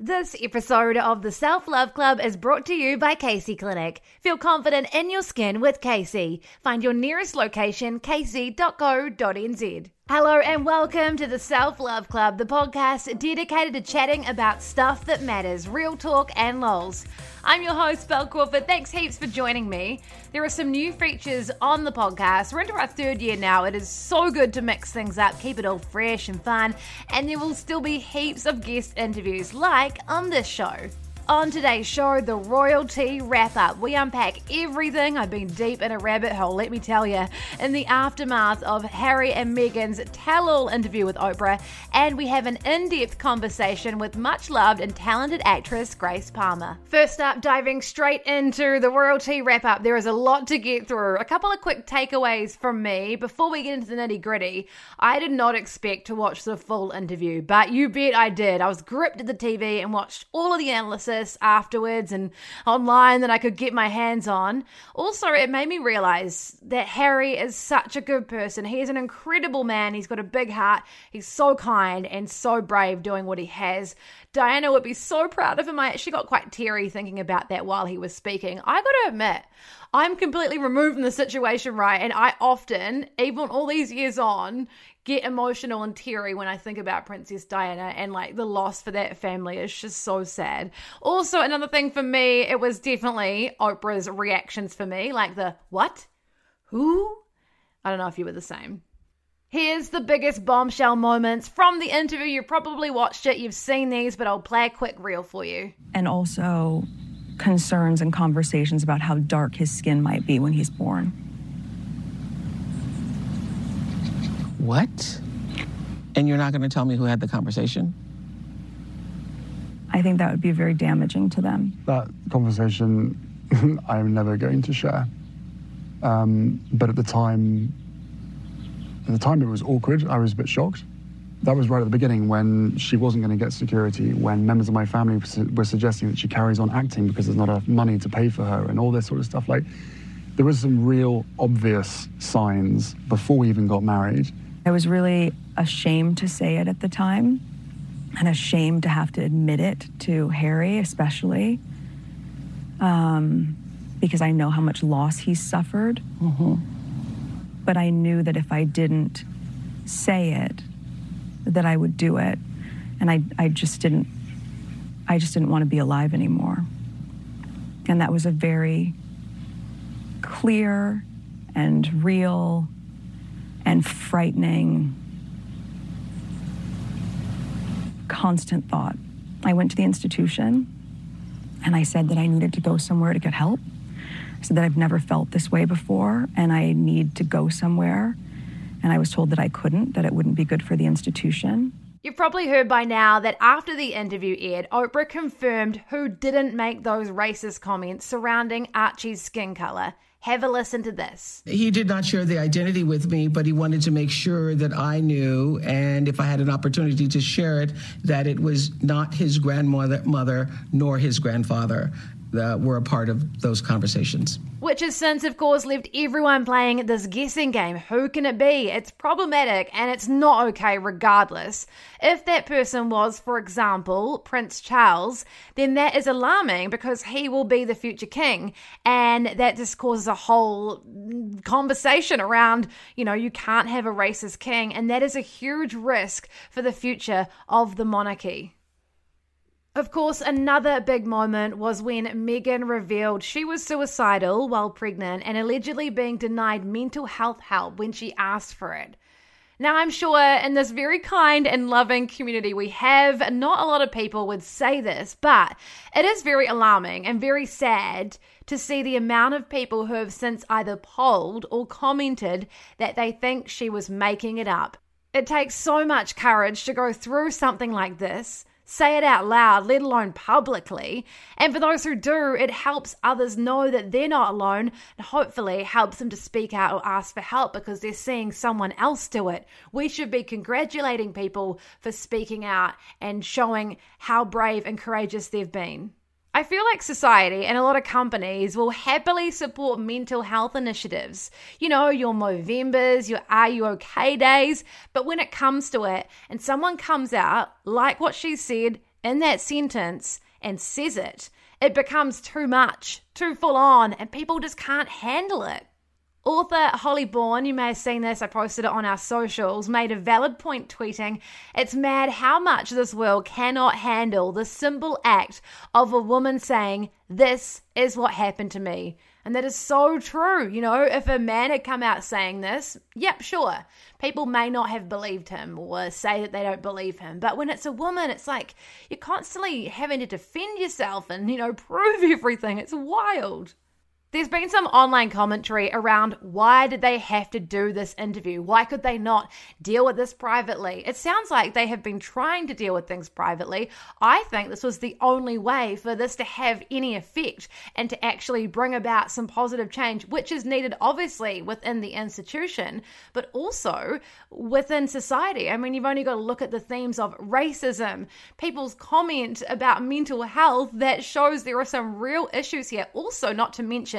This episode of the Self Love Club is brought to you by Caci Clinic. Feel confident in your skin with Casey. Find your nearest location, caci.co.nz. Hello and welcome to the Self Love Club, the podcast dedicated to chatting about stuff that matters, real talk and lols. I'm your host, Bel Crawford. Thanks heaps for joining me. There are some new features on the podcast. We're into our third year now. It is so good to mix things up, keep it all fresh and fun, and there will still be heaps of guest interviews like on this show. On today's show, the royal tea wrap up. We unpack everything. I've been deep in a rabbit hole, let me tell you, in the aftermath of Harry and Meghan's tell all interview with Oprah, and we have an in depth conversation with much loved and talented actress Grace Palmer. First up, diving straight into the royal tea wrap up, there is a lot to get through. A couple of quick takeaways from me before we get into the nitty gritty. I did not expect to watch the full interview, but you bet I did. I was gripped at the TV and watched all of the analysis afterwards and online that I could get my hands on. Also, it made me realize that Harry is such a good person. He is an incredible man. He's got a big heart. He's so kind and so brave doing what he has. Diana would be so proud of him. I actually got quite teary thinking about that while he was speaking. I got to admit, I'm completely removed from the situation, right? And I often, even all these years on, get emotional and teary when I think about Princess Diana and like the loss for that family is just so sad. Also, another thing for me, it was definitely Oprah's reactions for me, like the what? Who? I don't know if you were the same. Here's the biggest bombshell moments from the interview. You've probably watched it, you've seen these, but I'll play a quick reel for you. And also concerns and conversations about how dark his skin might be when he's born. What? And you're not going to tell me who had the conversation? I think that would be very damaging to them. That conversation I'm never going to share. Um, but at the time, at the time it was awkward. I was a bit shocked. That was right at the beginning when she wasn't going to get security, when members of my family were suggesting that she carries on acting because there's not enough money to pay for her and all this sort of stuff. Like, there was some real obvious signs before we even got married. I was really ashamed to say it at the time and ashamed to have to admit it to Harry, especially um, because I know how much loss he suffered. Mm-hmm. But I knew that if I didn't say it, that I would do it. And I, I just didn't, I just didn't want to be alive anymore. And that was a very clear and real and frightening constant thought. I went to the institution and I said that I needed to go somewhere to get help. I said that I've never felt this way before and I need to go somewhere. And I was told that I couldn't, that it wouldn't be good for the institution. You've probably heard by now that after the interview aired, Oprah confirmed who didn't make those racist comments surrounding Archie's skin color. Have a listen to this. He did not share the identity with me, but he wanted to make sure that I knew, and if I had an opportunity to share it, that it was not his grandmother mother, nor his grandfather that were a part of those conversations. Which has since, of course, left everyone playing this guessing game. Who can it be? It's problematic and it's not okay, regardless. If that person was, for example, Prince Charles, then that is alarming because he will be the future king. And that just causes a whole conversation around, you know, you can't have a racist king. And that is a huge risk for the future of the monarchy. Of course, another big moment was when Meghan revealed she was suicidal while pregnant and allegedly being denied mental health help when she asked for it. Now, I'm sure in this very kind and loving community we have, not a lot of people would say this, but it is very alarming and very sad to see the amount of people who have since either polled or commented that they think she was making it up. It takes so much courage to go through something like this, say it out loud, let alone publicly. And for those who do, it helps others know that they're not alone and hopefully helps them to speak out or ask for help because they're seeing someone else do it. We should be congratulating people for speaking out and showing how brave and courageous they've been. I feel like society and a lot of companies will happily support mental health initiatives. You know, your Movembers, your Are You OK days. But when it comes to it and someone comes out, like what she said in that sentence, and says it, it becomes too much, too full on, and people just can't handle it. Author Holly Bourne, you may have seen this, I posted it on our socials, made a valid point tweeting, It's mad how much this world cannot handle the simple act of a woman saying, This is what happened to me. And that is so true. You know, if a man had come out saying this, yep, sure. People may not have believed him or say that they don't believe him. But when it's a woman, it's like you're constantly having to defend yourself and, you know, prove everything. It's wild. There's been some online commentary around why did they have to do this interview? Why could they not deal with this privately? It sounds like they have been trying to deal with things privately. I think this was the only way for this to have any effect and to actually bring about some positive change, which is needed obviously within the institution, but also within society. I mean, you've only got to look at the themes of racism, people's comment about mental health that shows there are some real issues here. Also, not to mention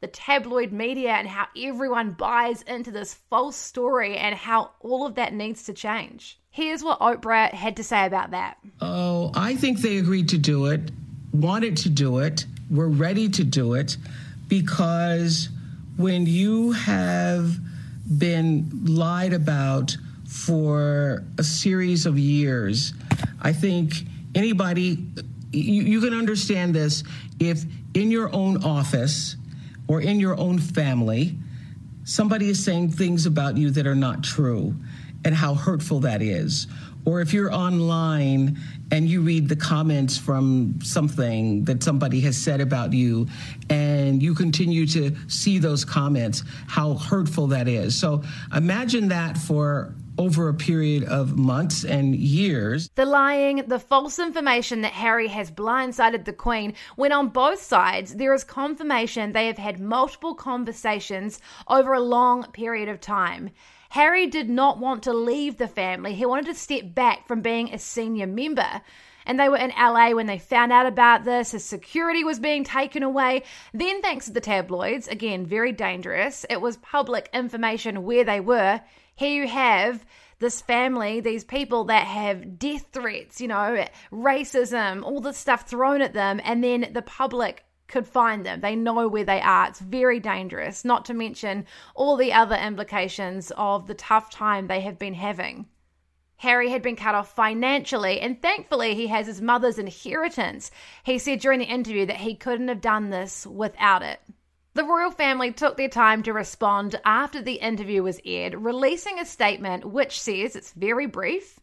the tabloid media and how everyone buys into this false story and how all of that needs to change. Here's what Oprah had to say about that. Oh, I think they agreed to do it, wanted to do it, were ready to do it because when you have been lied about for a series of years, I think anybody, you, you can understand this if in your own office or in your own family, somebody is saying things about you that are not true and how hurtful that is. Or if you're online and you read the comments from something that somebody has said about you and you continue to see those comments, how hurtful that is. So imagine that for over a period of months and years. The lying, the false information that Harry has blindsided the Queen, when on both sides there is confirmation they have had multiple conversations over a long period of time. Harry did not want to leave the family, he wanted to step back from being a senior member and they were in LA when they found out about this. His security was being taken away. Then, thanks to the tabloids, again, very dangerous, it was public information where they were. Here you have this family, these people that have death threats, you know, racism, all this stuff thrown at them, and then the public could find them. They know where they are. It's very dangerous, not to mention all the other implications of the tough time they have been having. Harry had been cut off financially, and thankfully, he has his mother's inheritance. He said during the interview that he couldn't have done this without it. The royal family took their time to respond after the interview was aired, releasing a statement which says it's very brief.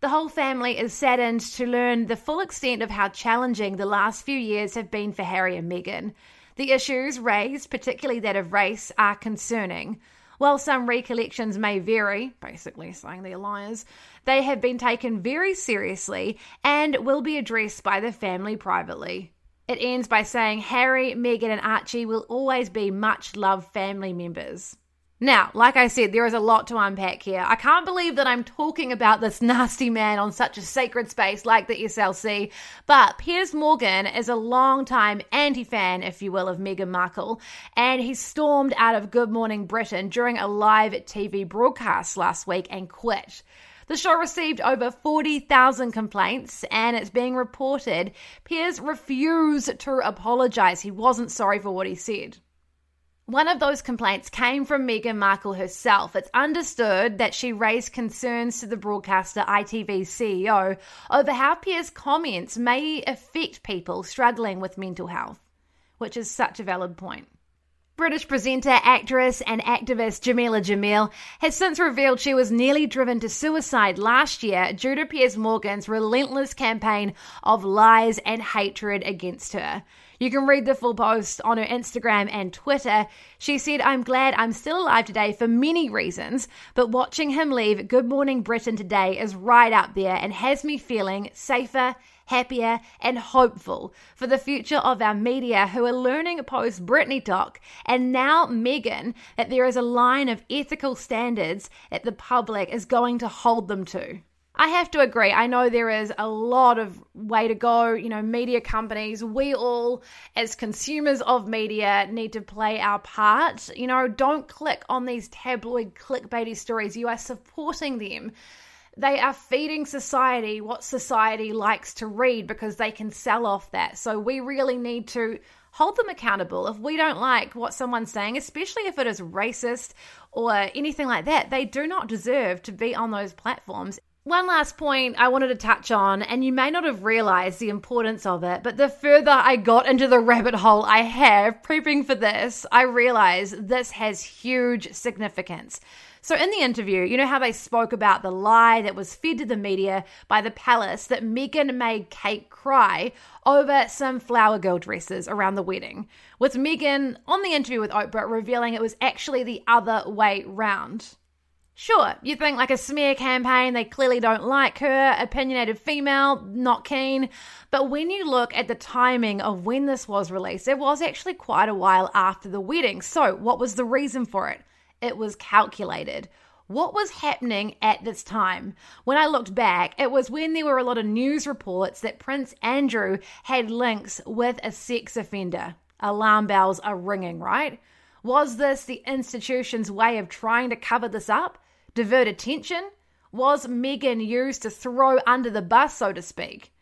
The whole family is saddened to learn the full extent of how challenging the last few years have been for Harry and Meghan. The issues raised, particularly that of race, are concerning. While some recollections may vary, basically saying they're liars, they have been taken very seriously and will be addressed by the family privately. It ends by saying Harry, Meghan, and Archie will always be much loved family members. Now, like I said, there is a lot to unpack here. I can't believe that I'm talking about this nasty man on such a sacred space like the SLC, but Piers Morgan is a long-time anti-fan, if you will, of Meghan Markle, and he stormed out of Good Morning Britain during a live TV broadcast last week and quit. The show received over 40,000 complaints, and it's being reported Piers refused to apologize. He wasn't sorry for what he said. One of those complaints came from Meghan Markle herself. It's understood that she raised concerns to the broadcaster ITV's CEO over how Piers' comments may affect people struggling with mental health, which is such a valid point. British presenter, actress, and activist Jameela Jamil has since revealed she was nearly driven to suicide last year due to Piers Morgan's relentless campaign of lies and hatred against her. You can read the full post on her Instagram and Twitter. She said, I'm glad I'm still alive today for many reasons, but watching him leave Good Morning Britain today is right up there and has me feeling safer, happier, and hopeful for the future of our media who are learning post Britney talk and now Meghan that there is a line of ethical standards that the public is going to hold them to. I have to agree. I know there is a lot of way to go. You know, media companies, we all, as consumers of media, need to play our part. You know, don't click on these tabloid clickbaity stories. You are supporting them. They are feeding society what society likes to read because they can sell off that. So we really need to hold them accountable. If we don't like what someone's saying, especially if it is racist or anything like that, they do not deserve to be on those platforms. One last point I wanted to touch on, and you may not have realized the importance of it, but the further I got into the rabbit hole I have prepping for this, I realized this has huge significance. So, in the interview, you know how they spoke about the lie that was fed to the media by the palace that Meghan made Kate cry over some flower girl dresses around the wedding, with Meghan on the interview with Oprah revealing it was actually the other way round. Sure, you think like a smear campaign, they clearly don't like her, opinionated female, not keen. But when you look at the timing of when this was released, it was actually quite a while after the wedding. So, what was the reason for it? It was calculated. What was happening at this time? When I looked back, it was when there were a lot of news reports that Prince Andrew had links with a sex offender. Alarm bells are ringing, right? Was this the institution's way of trying to cover this up? Divert attention? Was Meghan used to throw under the bus, so to speak?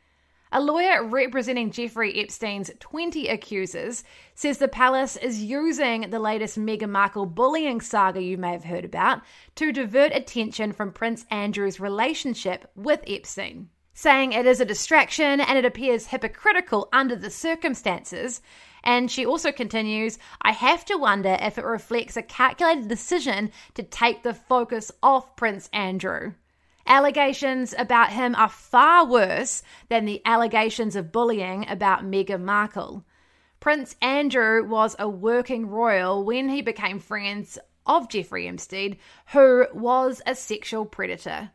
A lawyer representing Jeffrey Epstein's 20 accusers says the palace is using the latest Meghan Markle bullying saga you may have heard about to divert attention from Prince Andrew's relationship with Epstein saying it is a distraction and it appears hypocritical under the circumstances. And she also continues, I have to wonder if it reflects a calculated decision to take the focus off Prince Andrew. Allegations about him are far worse than the allegations of bullying about Meghan Markle. Prince Andrew was a working royal when he became friends of Jeffrey Epstein, who was a sexual predator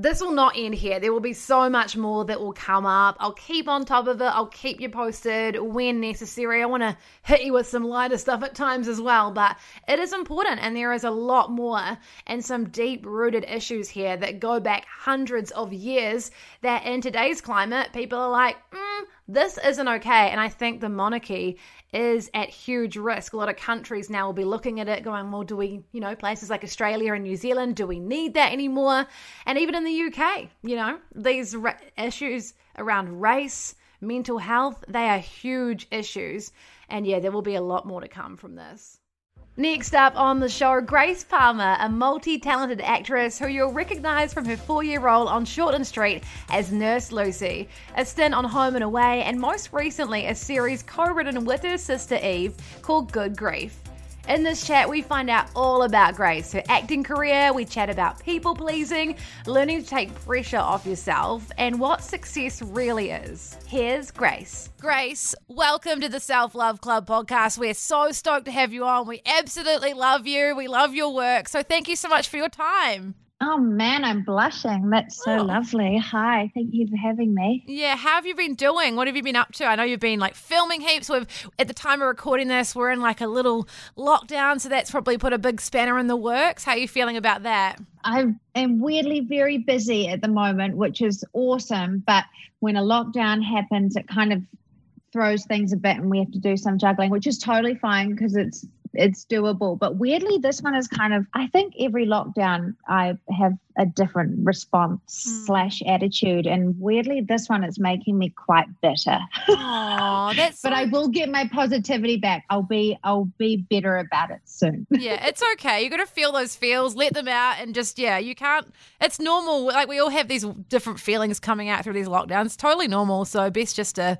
this will not end here. There will be so much more that will come up. I'll keep on top of it. I'll keep you posted when necessary. I want to hit you with some lighter stuff at times as well, but it is important and there is a lot more and some deep rooted issues here that go back hundreds of years that in today's climate, people are like, mm, this isn't okay. And I think the monarchy is at huge risk. A lot of countries now will be looking at it going, well, do we, you know, places like Australia and New Zealand, do we need that anymore? And even in the UK, you know, these issues around race, mental health, they are huge issues. And yeah, there will be a lot more to come from this. Next up on the show, Grace Palmer, a multi talented actress who you'll recognise from her four year role on Shortland Street as Nurse Lucy, a stint on Home and Away, and most recently a series co written with her sister Eve called Good Grief. In this chat, we find out all about Grace, her acting career, we chat about people pleasing, learning to take pressure off yourself, and what success really is. Here's Grace. Grace, welcome to the Self Love Club podcast. We're so stoked to have you on. We absolutely love you. We love your work. So thank you so much for your time. Oh man, I'm blushing. That's so oh. lovely. Hi, thank you for having me. Yeah, how have you been doing? What have you been up to? I know you've been like filming heaps. With at the time of recording this, we're in like a little lockdown, so that's probably put a big spanner in the works. How are you feeling about that? I am weirdly very busy at the moment, which is awesome. But when a lockdown happens, it kind of throws things a bit, and we have to do some juggling, which is totally fine because it's it's doable. But weirdly, this one is kind of, I think every lockdown I have a different response mm. slash attitude. And weirdly, this one is making me quite bitter. Oh, that's but I will get my positivity back. I'll be I'll be better about it soon. yeah, it's okay. You gotta feel those feels, let them out and just yeah, you can't it's normal. Like we all have these different feelings coming out through these lockdowns. Totally normal. So best just to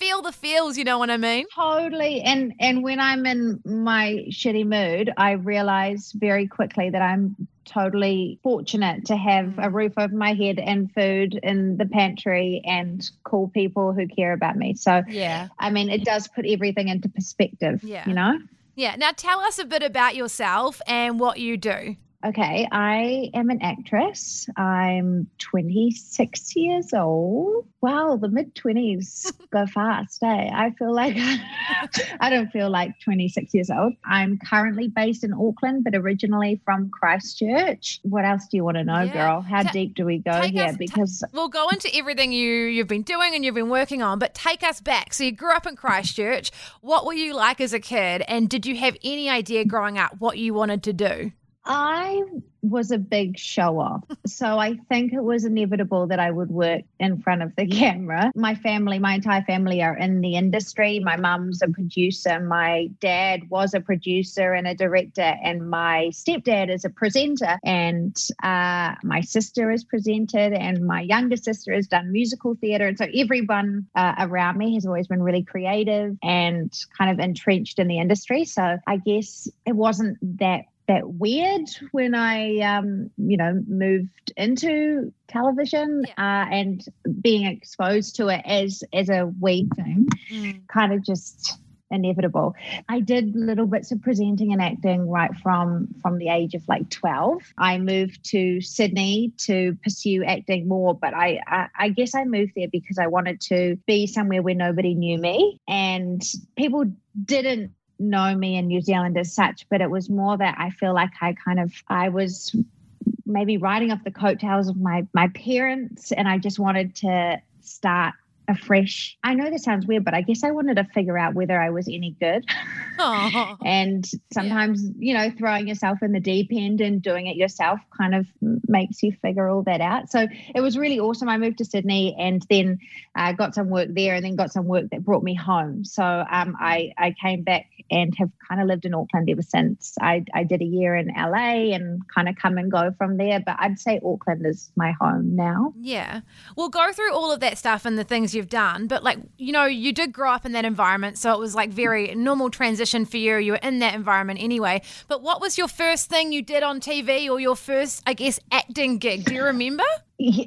feel the feels, you know what I mean? Totally. And and when I'm in my shitty mood, I realize very quickly that I'm totally fortunate to have a mm. roof over my head and food in the pantry and cool people who care about me. So, Yeah. I mean, it does put everything into perspective, Yeah. you know? Yeah. Now tell us a bit about yourself and what you do. Okay, I am an actress. I'm 26 years old. Wow, the mid 20s go fast, eh? I feel like I don't feel like 26 years old. I'm currently based in Auckland, but originally from Christchurch. What else do you want to know, Yeah. girl? How Ta- deep do we go here? us- ta- because We'll go into everything you you've been doing and you've been working on, but take us back. So you grew up in Christchurch. What were you like as a kid? And did you have any idea growing up what you wanted to do? I was a big show off. So I think it was inevitable that I would work in front of the camera. My family, my entire family are in the industry. My mum's a producer. My dad was a producer and a director. And my stepdad is a presenter. And uh, my sister is presented. And my younger sister has done musical theatre. And so everyone uh, around me has always been really creative and kind of entrenched in the industry. So I guess it wasn't that that weird when I, um, you know, moved into television uh, and being exposed to it as as a wee thing, kind of just inevitable. I did little bits of presenting and acting right from from the age of like 12. I moved to Sydney to pursue acting more, but I I, I guess I moved there because I wanted to be somewhere where nobody knew me and people didn't know me in New Zealand as such, but it was more that I feel like I kind of I was maybe riding off the coattails of my my parents and I just wanted to start afresh. I know this sounds weird, but I guess I wanted to figure out whether I was any good. And sometimes, you know, throwing yourself in the deep end and doing it yourself kind of makes you figure all that out. So it was really awesome. I moved to Sydney and then uh, got some work there and then got some work that brought me home. So um, I, I came back and have kind of lived in Auckland ever since. I, I did a year in LA and kind of come and go from there. But I'd say Auckland is my home now. Yeah. We'll go through all of that stuff and the things you've done, but like, you know, you did grow up in that environment, so it was like very normal transition for you. You were in that environment anyway. But what was your first thing you did on TV or your first, I guess, acting gig? Do you remember?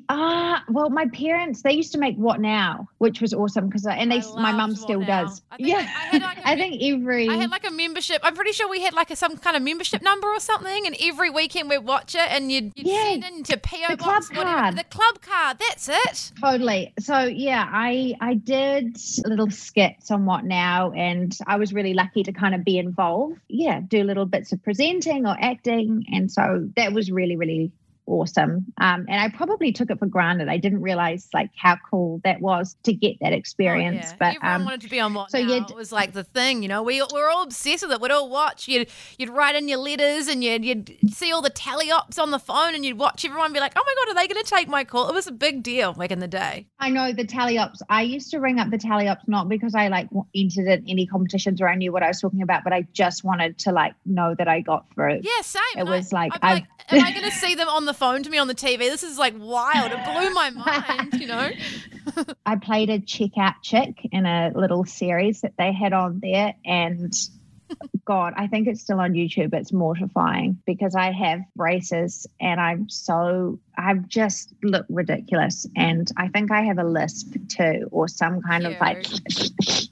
Ah, uh, well, my parents they used to make What Now, which was awesome because and they my mum still Now. does. I think yeah, I like think every I had like a membership. I'm pretty sure we had like a, some kind of membership number or something, and every weekend we'd watch it, and you'd, you'd Yeah. send in to PO The box, club whatever. card. The club card. That's it. Totally. So yeah, I I did a little skits on what now, and I was really lucky to kind of be involved. Yeah, do little bits of presenting or acting, and so that was really really awesome. Um, and I probably took it for granted. I didn't realize like how cool that was to get that experience. Oh, yeah. But everyone um, wanted to be on what so now. it was like the thing, you know. We we were all obsessed with it. We'd all watch. You'd you'd write in your letters, and you'd you'd see all the tally ops on the phone, and you'd watch everyone be like, "Oh my god, are they going to take my call?" It was a big deal back in the day. I know the tally ops. I used to ring up the tally ops not because I like entered in any competitions or I knew what I was talking about, but I just wanted to like know that I got through. Yeah, same. It was like I. like, am I going to see them on the phone to me on the TV? This is like wild. It blew my mind, you know. I played a checkout chick in a little series that they had on there, and God, I think it's still on YouTube. It's mortifying because I have braces and I'm so I've just looked ridiculous, and I think I have a lisp too, or some kind of like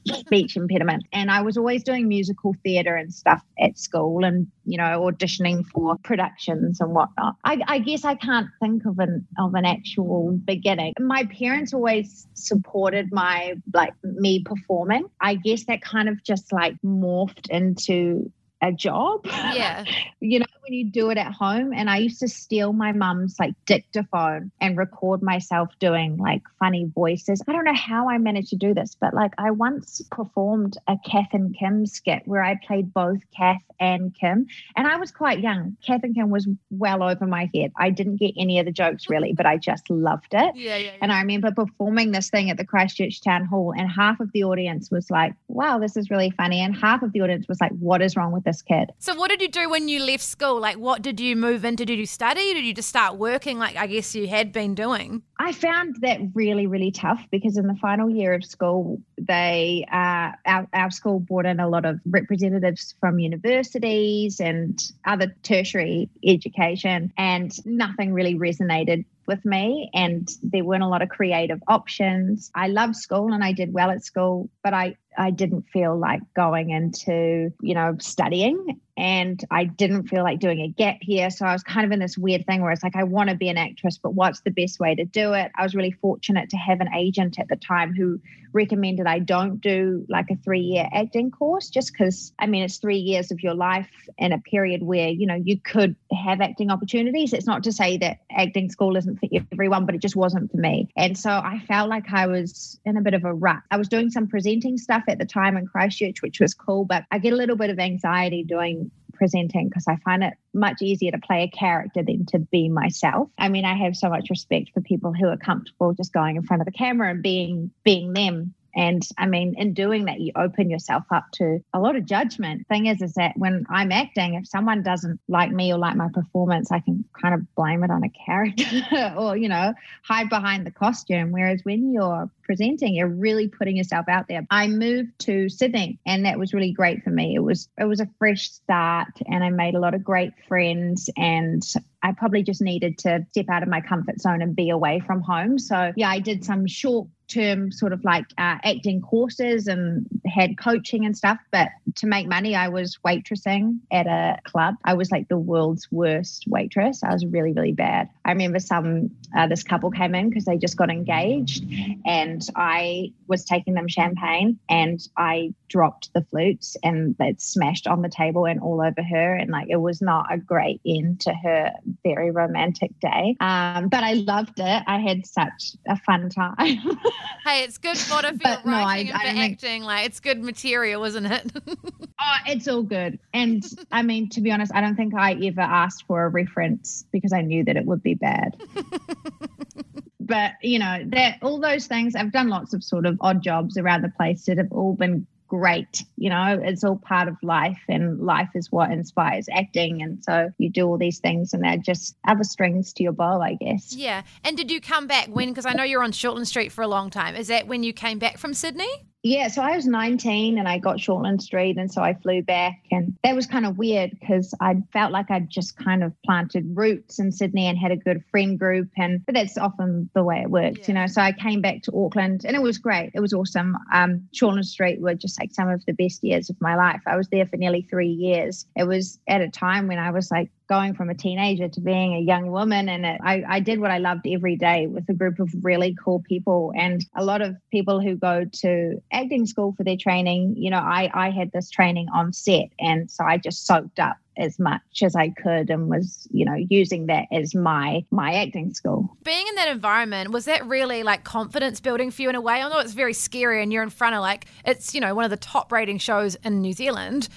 speech impediment. And I was always doing musical theatre and stuff at school, and you know, auditioning for productions and whatnot. I, I guess I can't think of an of an actual beginning. My parents always supported my like me performing. I guess that kind of just like morphed into a job. Yeah. you know, when you do it at home. And I used to steal my mum's like dictaphone and record myself doing like funny voices. I don't know how I managed to do this, but like I once performed a Kath and Kim skit where I played both Kath and Kim. And I was quite young. Kath and Kim was well over my head. I didn't get any of the jokes really, but I just loved it. Yeah, yeah. And I remember performing this thing at the Christchurch Town Hall, and half of the audience was like, wow, this is really funny. And half of the audience was like, what is wrong with this kid? So, what did you do when you left school? school, like what did you move into? Did you study? Did you just start working like I guess you had been doing? I found that really, really tough because in the final year of school, they uh, our, our school brought in a lot of representatives from universities and other tertiary education, and nothing really resonated with me and there weren't a lot of creative options. I loved school and I did well at school, but I I didn't feel like going into, you know, studying and I didn't feel like doing a gap year. So I was kind of in this weird thing where it's like, I want to be an actress, but what's the best way to do it? I was really fortunate to have an agent at the time who recommended I don't do like a three year acting course just because, I mean, it's three years of your life in a period where, you know, you could have acting opportunities. It's not to say that acting school isn't for everyone, but it just wasn't for me. And so I felt like I was in a bit of a rut. I was doing some presenting stuff at the time in Christchurch, which was cool, but I get a little bit of anxiety doing presenting because I find it much easier to play a character than to be myself. I mean, I have so much respect for people who are comfortable just going in front of the camera and being being them. And I mean, in doing that, you open yourself up to a lot of judgment. Thing is, is that when I'm acting, if someone doesn't like me or like my performance, I can kind of blame it on a character or, you know, hide behind the costume. Whereas when you're presenting, you're really putting yourself out there. I moved to Sydney and that was really great for me. It was it was a fresh start and I made a lot of great friends and I probably just needed to step out of my comfort zone and be away from home. So yeah, I did some short term sort of like uh, acting courses and had coaching and stuff. But to make money, I was waitressing at a club. I was like the world's worst waitress. I was really, really bad. I remember some, uh, this couple came in because they just got engaged and I was taking them champagne and I dropped the flutes and it smashed on the table and all over her. And like it was not a great end to her very romantic day. Um, but I loved it. I had such a fun time. hey, it's good fodder for but your writing no, I, and for acting. Like it's good material, isn't it? oh, it's all good. And I mean, to be honest, I don't think I ever asked for a reference because I knew that it would be bad. but you know that all those things i've done lots of sort of odd jobs around the place that have all been great. You know, it's all part of life, and life is what inspires acting. And so you do all these things, and they're just other strings to your bow, I guess. Yeah. And did you come back when? Because I know you're on Shortland Street for a long time. Is that when you came back from Sydney? Yeah, so I was 19 and I got Shortland Street, and so I flew back, and that was kind of weird because I felt like I'd just kind of planted roots in Sydney and had a good friend group, and but that's often the way it works, yeah. you know. So I came back to Auckland, and it was great. It was awesome. Um, Shortland Street were just like some of the best years of my life. I was there for nearly three years. It was at a time when I was like going from a teenager to being a young woman. And it, I, I did what I loved every day with a group of really cool people. And a lot of people who go to acting school for their training, you know, I, I had this training on set. And so I just soaked up as much as I could and was, you know, using that as my my acting school. Being in that environment, was that really like confidence building for you in a way? I know it's very scary and you're in front of like it's, you know, one of the top rating shows in New Zealand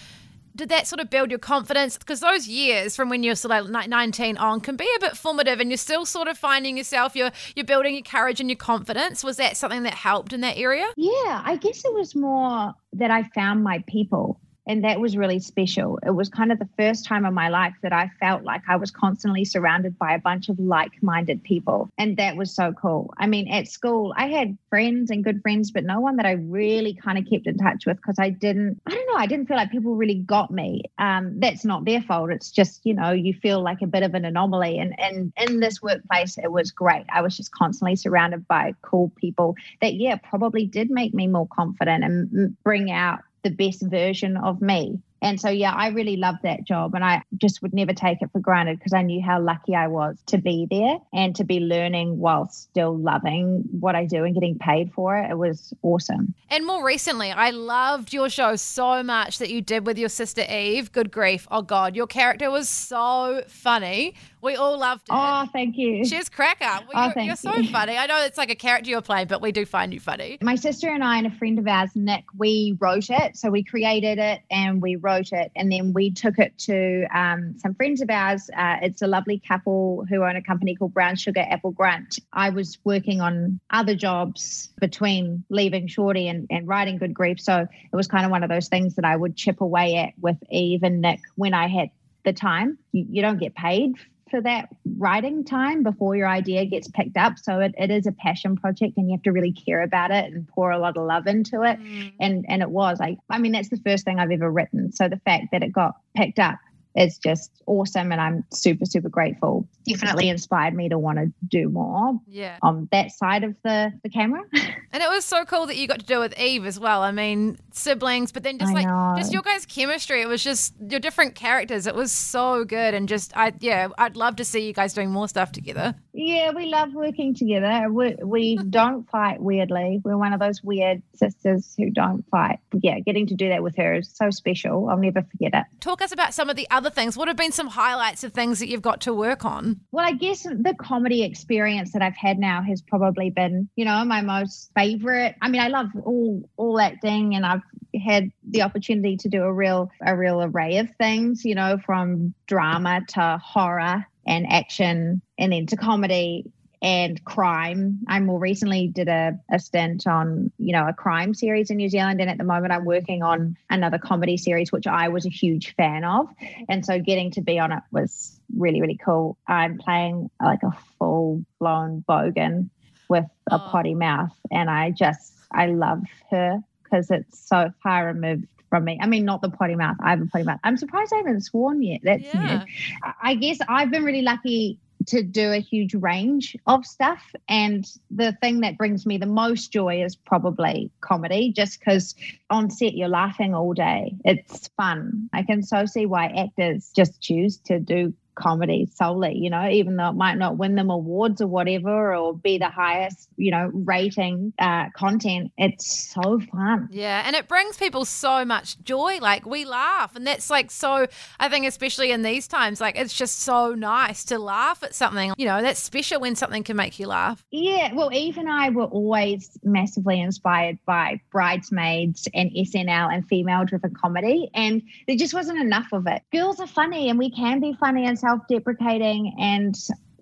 did that sort of build your confidence? Because those years from when you're sort of like 19 on can be a bit formative and you're still sort of finding yourself, you're, you're building your courage and your confidence. Was that something that helped in that area? Yeah, I guess it was more that I found my people and that was really special. It was kind of the first time in my life that I felt like I was constantly surrounded by a bunch of like minded people. And that was so cool. I mean, at school, I had friends and good friends, but no one that I really kind of kept in touch with because I didn't, I don't know, I didn't feel like people really got me. Um, that's not their fault. It's just, you know, you feel like a bit of an anomaly. And, and in this workplace, it was great. I was just constantly surrounded by cool people that, yeah, probably did make me more confident and bring out the best version of me. And so, yeah, I really loved that job and I just would never take it for granted because I knew how lucky I was to be there and to be learning while still loving what I do and getting paid for it. It was awesome. And more recently, I loved your show so much that you did with your sister Eve. Good grief. Oh, God. Your character was so funny. We all loved it. Oh, thank you. She's cracker. Well, oh, you're, you're so you. funny. I know it's like a character you're playing, but we do find you funny. My sister and I and a friend of ours, Nick, we wrote it. So we created it and we wrote it. And then we took it to um, some friends of ours. Uh, it's a lovely couple who own a company called Brown Sugar Apple Grunt. I was working on other jobs between leaving Shorty and, and writing Good Grief. So it was kind of one of those things that I would chip away at with Eve and Nick when I had the time. You, you don't get paid for that writing time before your idea gets picked up. So it, it is a passion project and you have to really care about it and pour a lot of love into it. Mm. And and it was like I mean that's the first thing I've ever written. So the fact that it got picked up is just awesome and I'm super, super grateful. Definitely inspired me to want to do more yeah. on that side of the, the camera. and it was so cool that you got to do it with Eve as well. I mean, siblings, but then just I like know. just your guys' chemistry. It was just your different characters. It was so good and just I yeah, I'd love to see you guys doing more stuff together. Yeah, we love working together. We, we don't fight weirdly. We're one of those weird sisters who don't fight. Yeah, getting to do that with her is so special. I'll never forget it. Talk us about some of the other things. What have been some highlights of things that you've got to work on? Well, I guess the comedy experience that I've had now has probably been, you know, my most favorite. I mean, I love all all acting and I've had the opportunity to do a real a real array of things, you know, from drama to horror and action and then to comedy and crime. I more recently did a, a stint on, you know, a crime series in New Zealand. And at the moment I'm working on another comedy series, which I was a huge fan of. And so getting to be on it was really, really cool. I'm playing like a full blown bogan with a oh. potty mouth. And I just I love her because it's so far removed from me. I mean, not the potty mouth. I have a potty mouth. I'm surprised I haven't sworn yet. That's yeah. new. I guess I've been really lucky to do a huge range of stuff. And the thing that brings me the most joy is probably comedy, just because on set you're laughing all day. It's fun. I can so see why actors just choose to do comedy solely, you know, even though it might not win them awards or whatever or be the highest, you know, rating uh, content. It's so fun. Yeah. And it brings people so much joy. Like we laugh. And that's like so, I think, especially in these times, like it's just so nice to laugh at something. You know, that's special when something can make you laugh. Yeah. Well, Eve and I were always massively inspired by Bridesmaids and SNL and female driven comedy. And there just wasn't enough of it. Girls are funny and we can be funny and self deprecating and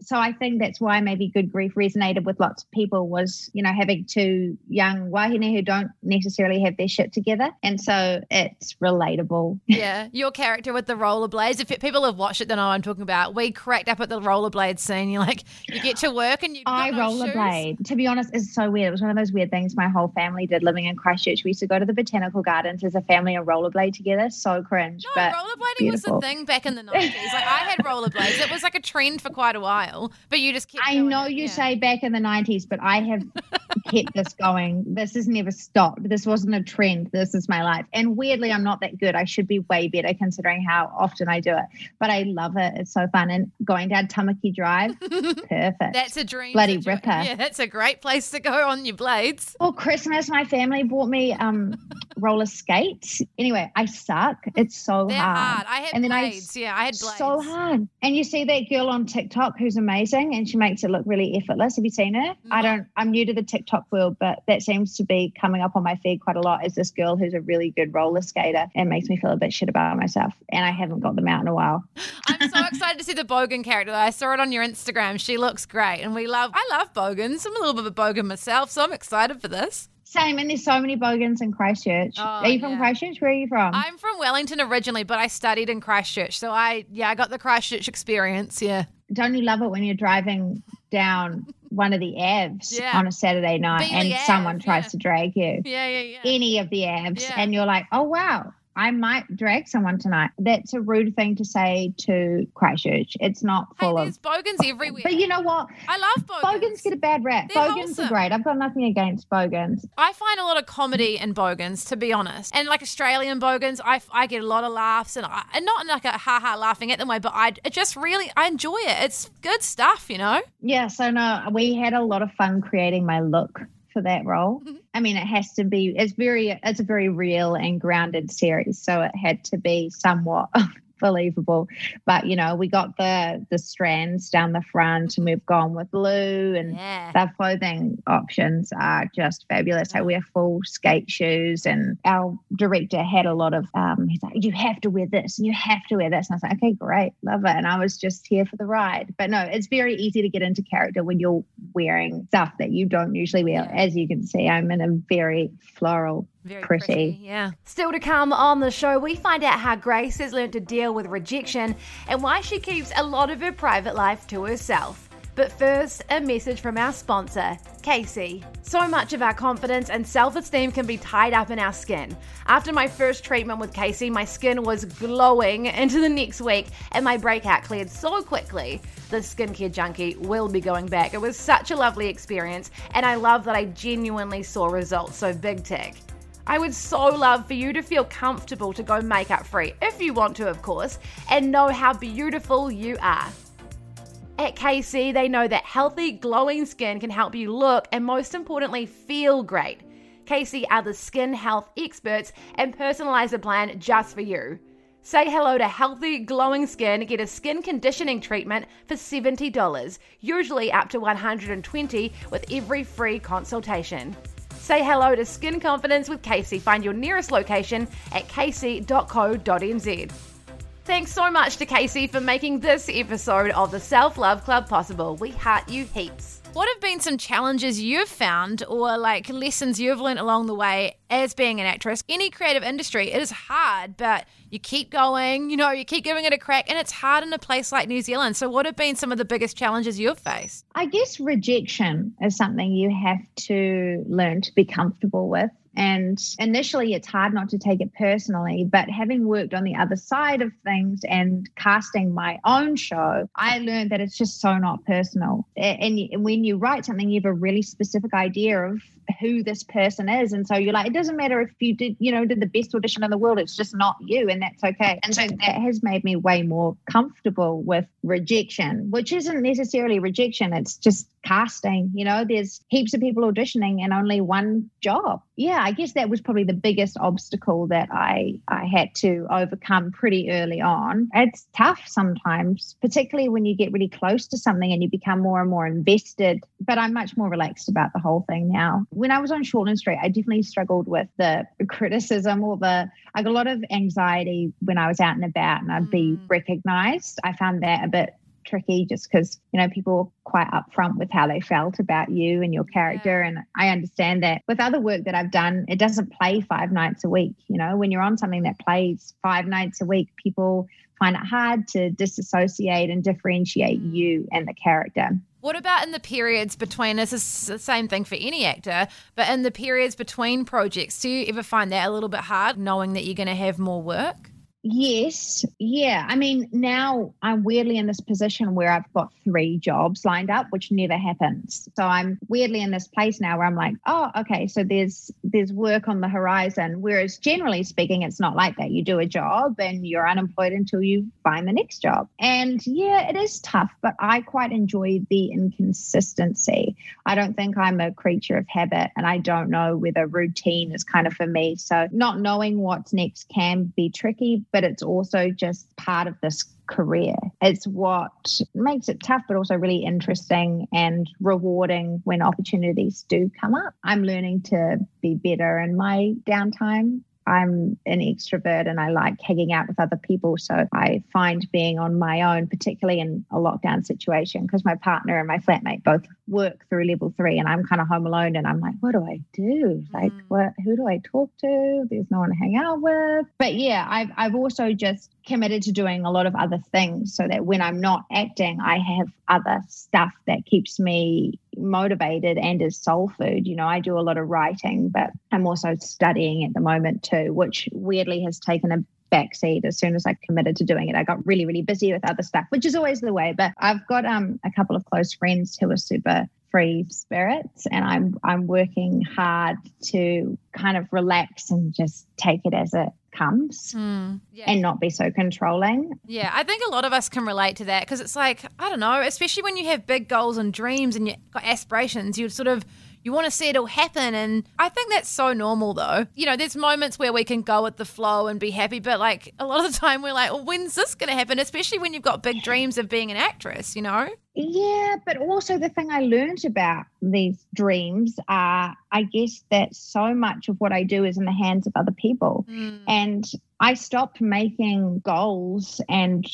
so I think that's why maybe Good Grief resonated with lots of people was, you know, having two young wahine who don't necessarily have their shit together. And so it's relatable. Yeah. Your character with the rollerblades, if people have watched it, they know I'm talking about. We cracked up at the rollerblade scene. You're like, you get to work and you I no rollerblade. Shoes. To be honest, it's so weird. It was one of those weird things my whole family did living in Christchurch. We used to go to the botanical gardens as a family and rollerblade together. So cringe. No, but rollerblading beautiful. was the thing back in the 90s. like I had rollerblades. It was like a trend for quite a while but you just keep. I know it, you yeah. say back in the nineties, but I have kept this going. This has never stopped. This wasn't a trend. This is my life. And weirdly, I'm not that good. I should be way better considering how often I do it. But I love it. It's so fun. And going down Tamaki Drive, perfect. That's a dream. Bloody situation. ripper. Yeah, that's a great place to go on your blades. Well, Christmas, my family bought me um, roller skates. Anyway, I suck. It's so hard. hard. I had and blades. Then I, yeah, I had blades. So hard. And you see that girl on TikTok who's amazing and she makes it look really effortless. Have you seen her? I mm-hmm. don't, I'm new to the TikTok world, but that seems to be coming up on my feed quite a lot is this girl who's a really good roller skater and makes me feel a bit shit about myself. And I haven't got them out in a while. I'm so excited to see the Bogan character. I saw it on your Instagram. She looks great. And we love, I love Bogans. I'm a little bit of a Bogan myself, so I'm excited for this. Same, and there's so many Bogans in Christchurch. Oh, are you from yeah. Christchurch? Where are you from? I'm from Wellington originally, but I studied in Christchurch. So I, yeah, I got the Christchurch experience. Yeah. Don't you love it when you're driving down one of the avs yeah. on a Saturday night and someone tries yeah. to drag you? Yeah, yeah, yeah. Any of the avs, and you're like, oh wow, I might drag someone tonight. That's a rude thing to say to Christchurch. It's not full hey, of bogans everywhere. But you know what? I love bogans. Bogans get a bad rap. They're bogans awesome. are great. I've got nothing against bogans. I find a lot of comedy in bogans, to be honest. And like Australian bogans, I, I get a lot of laughs and, I, and not like a ha ha laughing at them way, but I it just really I enjoy it. It's good stuff, you know. Yeah. So no, we had a lot of fun creating my look for that role. Mm-hmm. I mean, it has to be. It's very. It's a very real and grounded series, so it had to be somewhat believable. But you know, we got the the strands down the front, and we've gone with blue, and yeah. the clothing options are just fabulous. I wear full skate shoes, and our director had a lot of. Um, he's like, "You have to wear this, and you have to wear this," and I was like, "Okay, great, love it." And I was just here for the ride. But no, it's very easy to get into character when you're wearing stuff that you don't usually wear. As you can see, I'm in a very floral Very pretty. pretty. Yeah. Still to come on the show, we find out how Grace has learned to deal with rejection and why she keeps a lot of her private life to herself. But first, a message from our sponsor, Caci. So much of our confidence and self esteem can be tied up in our skin. After my first treatment with Caci, my skin was glowing into the next week and my breakout cleared so quickly. The skincare junkie will be going back. It was such a lovely experience, and I love that I genuinely saw results, so big tick. I would so love for you to feel comfortable to go makeup free, if you want to, of course, and know how beautiful you are. At Caci, they know that healthy, glowing skin can help you look and, most importantly, feel great. Caci are the skin health experts and personalize a plan just for you. Say hello to healthy, glowing skin. Get a skin conditioning treatment for $70, usually up to $120 with every free consultation. Say hello to Skin Confidence with Caci. Find your nearest location at caci.co.nz. Thanks so much to Caci for making this episode of the Self Love Club possible. We heart you heaps. What have been some challenges you've found or like lessons you've learned along the way as being an actress? Any creative industry, it is hard, but you keep going, you know, you keep giving it a crack, and it's hard in a place like New Zealand. So, what have been some of the biggest challenges you've faced? I guess rejection is something you have to learn to be comfortable with. And initially, it's hard not to take it personally. But having worked on the other side of things and casting my own show, I learned that it's just so not personal. And when you write something, you have a really specific idea of who this person is. And so you're like, it doesn't matter if you did, you know, did the best audition in the world, it's just not you, and that's okay. And so that has made me way more comfortable with rejection, which isn't necessarily rejection, it's just casting. You know, there's heaps of people auditioning and only one job. Yeah, I guess that was probably the biggest obstacle that I I had to overcome pretty early on. It's tough sometimes, particularly when you get really close to something and you become more and more invested. But I'm much more relaxed about the whole thing now when I was on Shortland Street, I definitely struggled with the criticism or the, I got a lot of anxiety when I was out and about and I'd be mm. recognized. I found that a bit tricky just because, you know, people were quite upfront with how they felt about you and your character. Yeah. And I understand that with other work that I've done, it doesn't play five nights a week. You know, when you're on something that plays five nights a week, people find it hard to disassociate and differentiate mm. you and the character. What about in the periods between? This is the same thing for any actor, but in the periods between projects, do you ever find that a little bit hard, knowing that you're going to have more work? Yes. Yeah. I mean, now I'm weirdly in this position where I've got three jobs lined up, which never happens. So I'm weirdly in this place now where I'm like, oh, okay, so there's there's work on the horizon. Whereas generally speaking, it's not like that. You do a job and you're unemployed until you find the next job. And yeah, it is tough, but I quite enjoy the inconsistency. I don't think I'm a creature of habit and I don't know whether routine is kind of for me. So not knowing what's next can be tricky but it's also just part of this career. It's what makes it tough, but also really interesting and rewarding when opportunities do come up. I'm learning to be better in my downtime I'm an extrovert and I like hanging out with other people. So I find being on my own, particularly in a lockdown situation, because my partner and my flatmate both work through level three and I'm kind of home alone and I'm like, what do I do? Like, mm. what, who do I talk to? There's no one to hang out with. But yeah, I've, I've also just committed to doing a lot of other things so that when I'm not acting, I have other stuff that keeps me motivated and is soul food. You know, I do a lot of writing, but I'm also studying at the moment too, which weirdly has taken a backseat as soon as I committed to doing it. I got really, really busy with other stuff, which is always the way. But I've got um, a couple of close friends who are super free spirits and I'm I'm working hard to kind of relax and just take it as it comes mm, yeah. and not be so controlling. Yeah, I think a lot of us can relate to that because it's like, I don't know, especially when you have big goals and dreams and you've got aspirations, you sort of you want to see it all happen. And I think that's so normal, though. You know, there's moments where we can go with the flow and be happy, but like a lot of the time we're like, well, when's this going to happen? Especially when you've got big dreams of being an actress, you know? Yeah, but also the thing I learned about these dreams are, I guess, that so much of what I do is in the hands of other people. Mm. And I stopped making goals and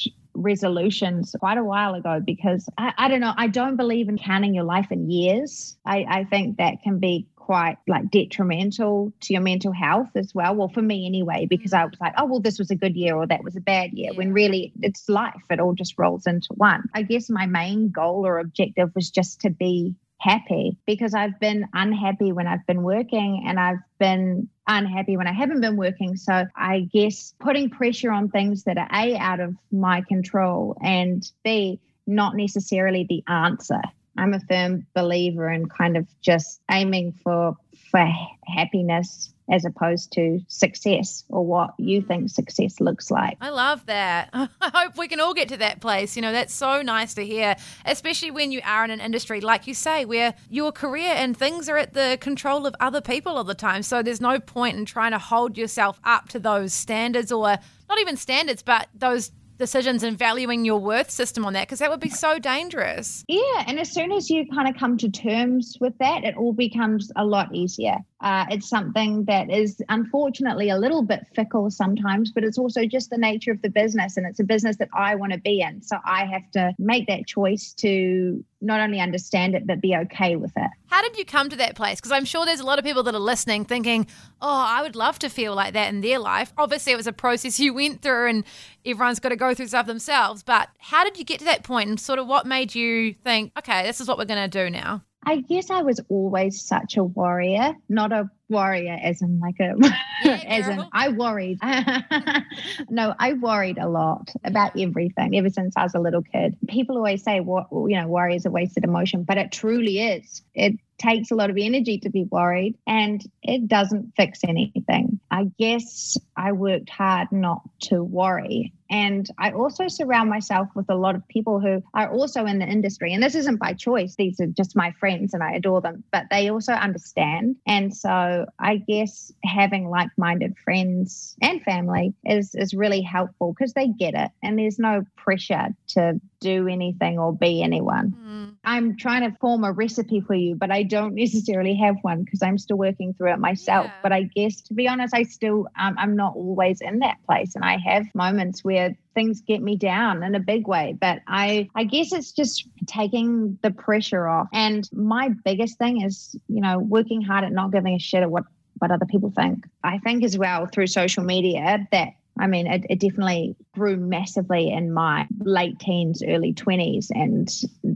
resolutions quite a while ago because I, I don't know, I don't believe in counting your life in years. I, I think that can be quite like detrimental to your mental health as well. Well, for me anyway, because I mm. was like, oh, well, this was a good year or that was a bad year, Yeah. when really it's life. It all just rolls into one. I guess my main goal or objective was just to be happy because I've been unhappy when I've been working and I've been unhappy when I haven't been working. So I guess putting pressure on things that are A, out of my control and B, not necessarily the answer. I'm a firm believer in kind of just aiming for for happiness as opposed to success or what you think success looks like. I love that. I hope we can all get to that place. You know, that's so nice to hear, especially when you are in an industry, like you say, where your career and things are at the control of other people all the time. So there's no point in trying to hold yourself up to those standards or not even standards, but those decisions and valuing your worth system on that because that would be so dangerous. Yeah, and as soon as you kind of come to terms with that, it all becomes a lot easier. Uh, it's something that is unfortunately a little bit fickle sometimes, but it's also just the nature of the business, and it's a business that I want to be in. So I have to make that choice to not only understand it, but be okay with it. How did you come to that place? Because I'm sure there's a lot of people that are listening thinking, oh, I would love to feel like that in their life. Obviously, it was a process you went through and everyone's got to go through stuff themselves. But how did you get to that point and sort of what made you think, okay, this is what we're going to do now? I guess I was always such a warrior, not a warrior as in like a as in. I worried. no, I worried a lot about everything ever since I was a little kid. People always say what you know, worry is a wasted emotion, but it truly is. It takes a lot of energy to be worried and it doesn't fix anything. I guess I worked hard not to worry. And I also surround myself with a lot of people who are also in the industry. And this isn't by choice, these are just my friends and I adore them, but they also understand. And so I guess having like minded friends and family is, is really helpful because they get it and there's no pressure to do anything or be anyone. I'm trying to form a recipe for you, but I don't necessarily have one because I'm still working through it myself. Yeah. But I guess, to be honest, I still, um, I'm not always in that place. And I have moments where things get me down in a big way. But I, I guess it's just taking the pressure off. And my biggest thing is, you know, working hard at not giving a shit at what, what other people think. I think as well through social media that I mean, it, it definitely grew massively in my late teens, early 20s. And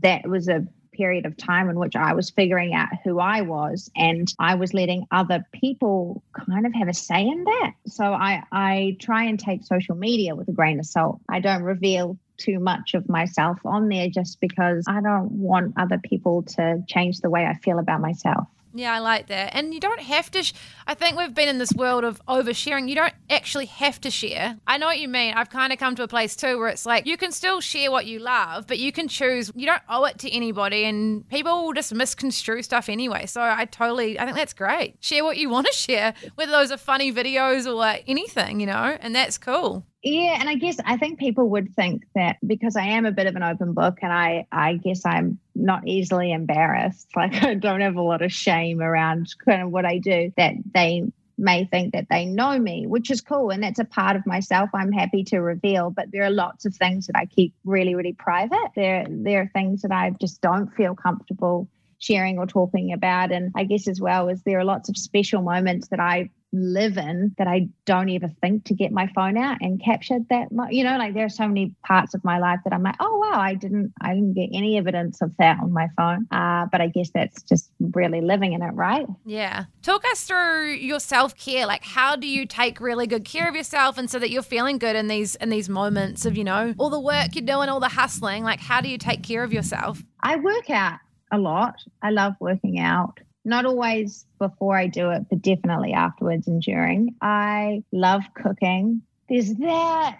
that was a period of time in which I was figuring out who I was and I was letting other people kind of have a say in that. So I, I try and take social media with a grain of salt. I don't reveal too much of myself on there just because I don't want other people to change the way I feel about myself. Yeah, I like that. And you don't have to. Sh- I think we've been in this world of oversharing. You don't actually have to share. I know what you mean. I've kind of come to a place too where it's like you can still share what you love, but you can choose. You don't owe it to anybody, and people will just misconstrue stuff anyway. So I totally, I think that's great. Share what you want to share, whether those are funny videos or like anything, you know, and that's cool. Yeah, and I guess I think people would think that because I am a bit of an open book and I I guess I'm not easily embarrassed. Like I don't have a lot of shame around kind of what I do that they may think that they know me, which is cool and that's a part of myself I'm happy to reveal, but there are lots of things that I keep really really private. There there are things that I just don't feel comfortable sharing or talking about and I guess as well is there are lots of special moments that I live in that I don't ever think to get my phone out and capture that. You know, like there are so many parts of my life that I'm like, oh wow, I didn't, I didn't get any evidence of that on my phone. Uh, but I guess that's just really living in it, right? Yeah. Talk us through your self care. Like, how do you take really good care of yourself, and so that you're feeling good in these in these moments of you know all the work you're doing, all the hustling. Like, how do you take care of yourself? I work out a lot. I love working out. Not always before I do it, but definitely afterwards and during. I love cooking. There's that.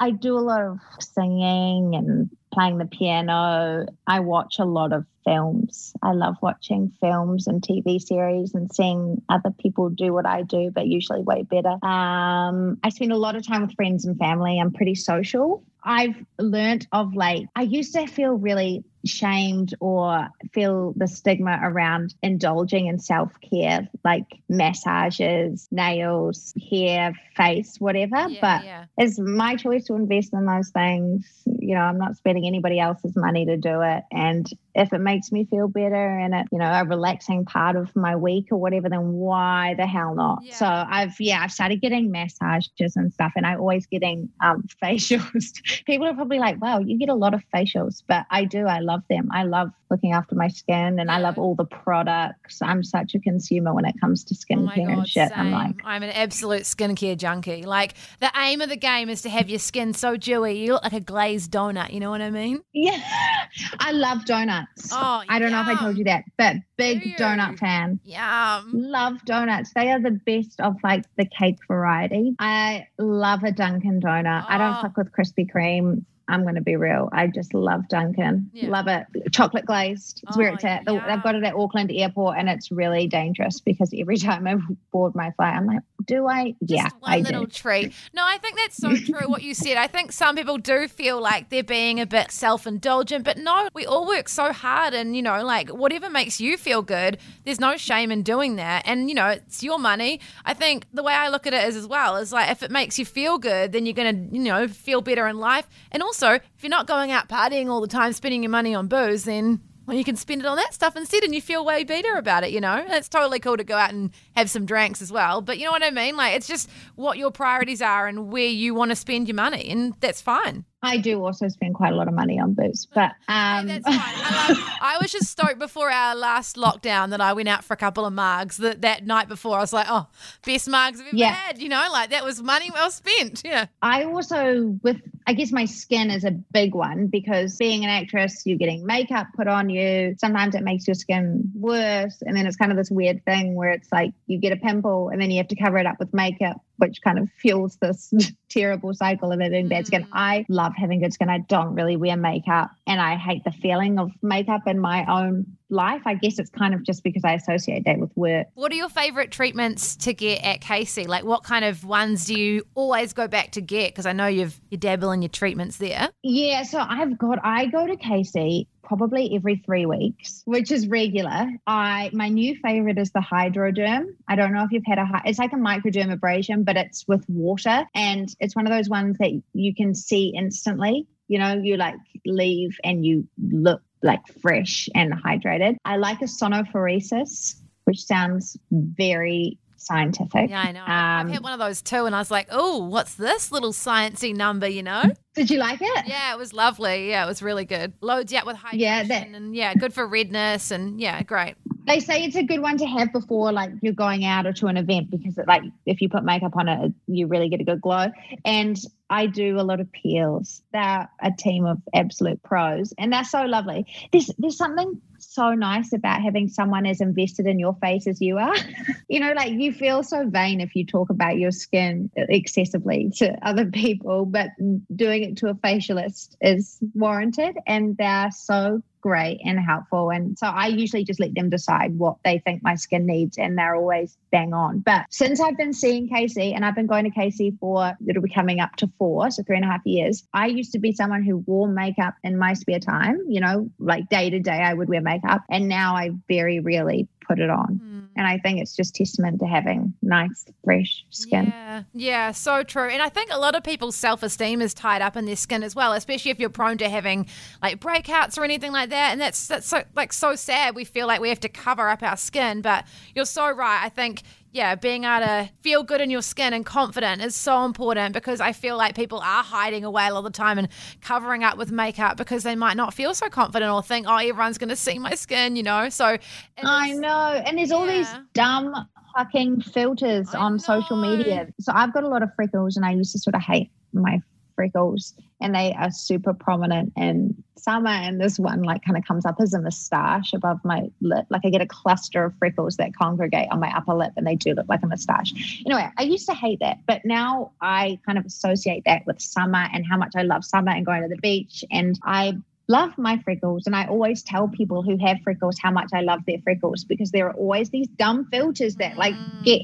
I do a lot of singing and playing the piano. I watch a lot of films. I love watching films and TV series and seeing other people do what I do, but usually way better. Um, I spend a lot of time with friends and family. I'm pretty social. I've learnt of late, I used to feel really shamed or feel the stigma around indulging in self care, like massages, nails, hair, face, whatever. Yeah, but yeah. it's my choice to invest in those things. You know, I'm not spending anybody else's money to do it. And if it makes me feel better and it, you know, a relaxing part of my week or whatever, then why the hell not? Yeah. So I've, yeah, I've started getting massages and stuff, and I always getting um, facials. People are probably like, wow, you get a lot of facials, but I do. I love them. I love looking after my skin and I love all the products. I'm such a consumer when it comes to Oh skincare god, and shit. same. I'm like, I'm an absolute skincare junkie. Like the aim of the game is to have your skin so dewy, you look like a glazed donut. You know what I mean? yeah, I love donuts. Oh, I don't know if I told you that, but big Do donut fan. Yeah. Love donuts. They are the best of like the cake variety. I love a Dunkin' donut. I don't Oh. fuck with Krispy Kreme. I'm going to be real. I just love Dunkin'. Yeah. Love it. Chocolate glazed. It's where Oh, it's at. Yeah. They've got it at Auckland Airport and it's really dangerous because every time I board my flight, I'm like, do I? yeah, one I little do. treat. No, I think that's so true what you said. I think some people do feel like they're being a bit self indulgent, but no, we all work so hard and, you know, like whatever makes you feel good, there's no shame in doing that. And, you know, it's your money. I think the way I look at it is as well is like if it makes you feel good, then you're going to, you know, feel better in life. And also, if you're not going out partying all the time, spending your money on booze, then. Well, you can spend it on that stuff instead and you feel way better about it, you know? It's totally cool to go out and have some drinks as well. But you know what I mean? Like, it's just what your priorities are and where you want to spend your money. And that's fine. I do also spend quite a lot of money on booze, but um, Hey, that's fine. I, I was just stoked before our last lockdown that I went out for a couple of mugs that, that night before. I was like, oh, best mugs I've ever Yeah. had, you know? Like, that was money well spent. Yeah. I also, with I guess my skin is a big one because being an actress, you're getting makeup put on you. Sometimes it makes your skin worse. And then it's kind of this weird thing where it's like you get a pimple and then you have to cover it up with makeup, which kind of fuels this terrible cycle of having bad skin. Mm. I love having good skin. I don't really wear makeup and I hate the feeling of makeup in my own life. I guess it's kind of just because I associate that with work. What are your favorite treatments to get at Caci? Like, what kind of ones do you always go back to get? Because I know you've you dabble in your treatments there. Yeah, so I've got I go to Caci probably every three weeks, which is regular. I my new favorite is the hydroderm. I don't know if you've had a it's like a microdermabrasion, but it's with water and it's one of those ones that you can see instantly. You know, you like leave and you look like fresh and hydrated. I like a sonophoresis, which sounds very scientific. Yeah, I know. I've Um, had one of those too, and I was like, oh, what's this little sciencey number, you know? Did you like it? Yeah, it was lovely. Yeah, it was really good. Loads up with hydration Yeah, that- and yeah, good for redness and yeah, great. they say it's a good one to have before like you're going out or to an event because it, like if you put makeup on it you really get a good glow and i do a lot of peels they're a team of absolute pros and they're so lovely there's there's something so nice about having someone as invested in your face as you are. You know like you feel so vain if you talk about your skin excessively to other people but doing it to a facialist is warranted and they're so great and helpful. And so I usually just let them decide what they think my skin needs, and they're always bang on. But since I've been seeing Caci, and I've been going to Caci for it'll be coming up to four, so three and a half years, I used to be someone who wore makeup in my spare time, you know, like day to day, I would wear makeup. And now I very rarely put it on. Hmm. And I think it's just testament to having nice, fresh skin. Yeah, yeah, so true. And I think a lot of people's self esteem is tied up in their skin as well, especially if you're prone to having like breakouts or anything like that. And that's that's so like so sad. We feel like we have to cover up our skin, but you're so right. I think yeah, being able to feel good in your skin and confident is so important because I feel like people are hiding away all the time and covering up with makeup because they might not feel so confident or think, oh, everyone's going to see my skin, you know? So, I know. And there's all these dumb fucking filters I on social media. So I've got a lot of freckles and I used to sort of hate my freckles and they are super prominent in summer and this one like kind of comes up as a moustache above my lip. Like i get a cluster of freckles that congregate on my upper lip and they do look like a moustache. Anyway i used to hate that but now i kind of associate that with summer and how much i love summer and going to the beach and i love my freckles and i always tell people who have freckles how much i love their freckles because there are always these dumb filters that like Mm. get